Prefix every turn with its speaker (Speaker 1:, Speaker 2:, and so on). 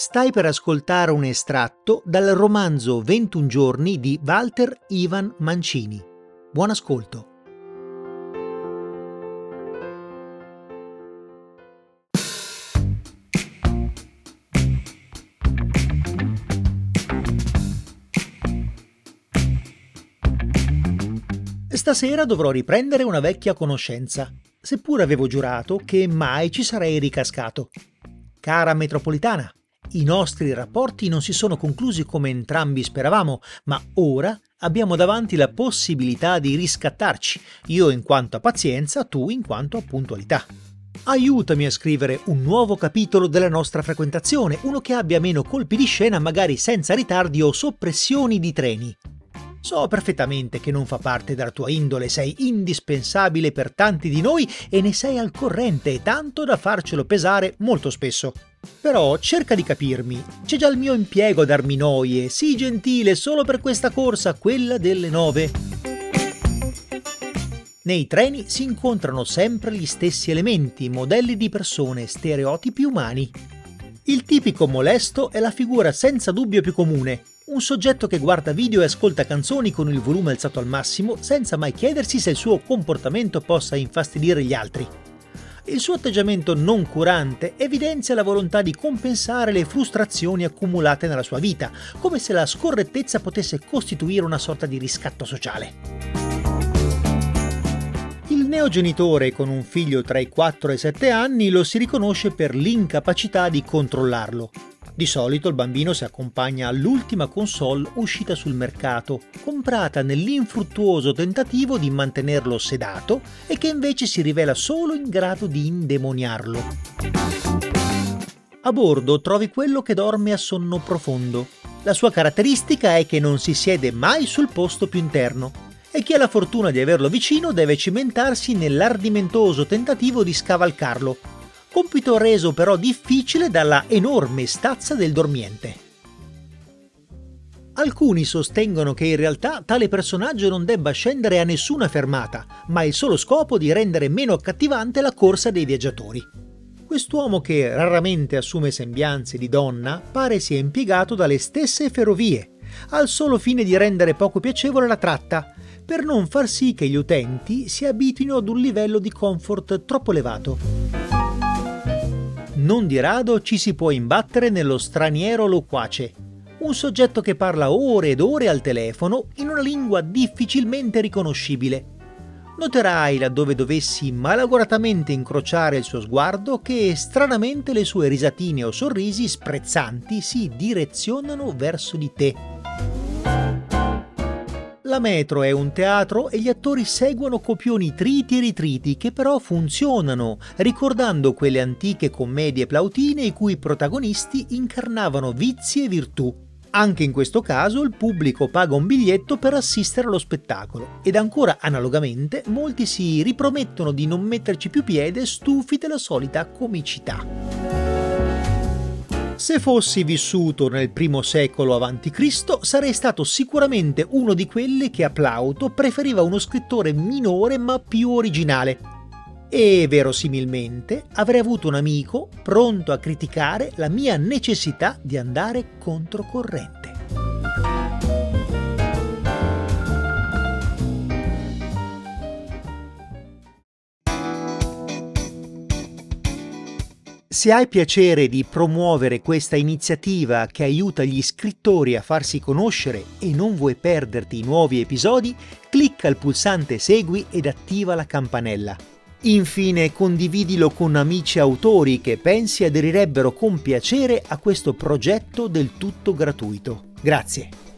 Speaker 1: Stai per ascoltare un estratto dal romanzo 21 giorni di Walter Ivan Mancini. Buon ascolto. Stasera dovrò riprendere una vecchia conoscenza, seppur avevo giurato che mai ci sarei ricascato. Cara metropolitana, i nostri rapporti non si sono conclusi come entrambi speravamo, ma ora abbiamo davanti la possibilità di riscattarci, io in quanto a pazienza, tu in quanto a puntualità. Aiutami a scrivere un nuovo capitolo della nostra frequentazione, uno che abbia meno colpi di scena, magari senza ritardi o soppressioni di treni. So perfettamente che non fa parte della tua indole, sei indispensabile per tanti di noi e ne sei al corrente tanto da farcelo pesare molto spesso. Però cerca di capirmi, c'è già il mio impiego a darmi noie, sii gentile solo per questa corsa, quella delle nove. Nei treni si incontrano sempre gli stessi elementi, modelli di persone, stereotipi umani. Il tipico molesto è la figura senza dubbio più comune, un soggetto che guarda video e ascolta canzoni con il volume alzato al massimo senza mai chiedersi se il suo comportamento possa infastidire gli altri. Il suo atteggiamento non curante evidenzia la volontà di compensare le frustrazioni accumulate nella sua vita, come se la scorrettezza potesse costituire una sorta di riscatto sociale. Il neogenitore con un figlio tra i 4 e i 7 anni lo si riconosce per l'incapacità di controllarlo, di solito il bambino si accompagna all'ultima console uscita sul mercato, comprata nell'infruttuoso tentativo di mantenerlo sedato e che invece si rivela solo in grado di indemoniarlo. A bordo trovi quello che dorme a sonno profondo. La sua caratteristica è che non si siede mai sul posto più interno e chi ha la fortuna di averlo vicino deve cimentarsi nell'ardimentoso tentativo di scavalcarlo, compito reso però difficile dalla enorme stazza del dormiente. Alcuni sostengono che in realtà tale personaggio non debba scendere a nessuna fermata, ma il solo scopo di rendere meno accattivante la corsa dei viaggiatori. Quest'uomo che raramente assume sembianze di donna pare sia impiegato dalle stesse ferrovie, al solo fine di rendere poco piacevole la tratta, per non far sì che gli utenti si abituino ad un livello di comfort troppo elevato non di rado ci si può imbattere nello straniero loquace, un soggetto che parla ore ed ore al telefono in una lingua difficilmente riconoscibile. Noterai laddove dovessi malauguratamente incrociare il suo sguardo che stranamente le sue risatine o sorrisi sprezzanti si direzionano verso di te. La metro è un teatro e gli attori seguono copioni triti e ritriti che però funzionano, ricordando quelle antiche commedie plautine i cui protagonisti incarnavano vizi e virtù. Anche in questo caso il pubblico paga un biglietto per assistere allo spettacolo ed ancora analogamente molti si ripromettono di non metterci più piede stufi della solita comicità. Se fossi vissuto nel primo secolo a.C., sarei stato sicuramente uno di quelli che a Plauto preferiva uno scrittore minore ma più originale. E verosimilmente avrei avuto un amico pronto a criticare la mia necessità di andare controcorrente. Se hai piacere di promuovere questa iniziativa che aiuta gli scrittori a farsi conoscere e non vuoi perderti i nuovi episodi, clicca il pulsante Segui ed attiva la campanella. Infine condividilo con amici autori che pensi aderirebbero con piacere a questo progetto del tutto gratuito. Grazie.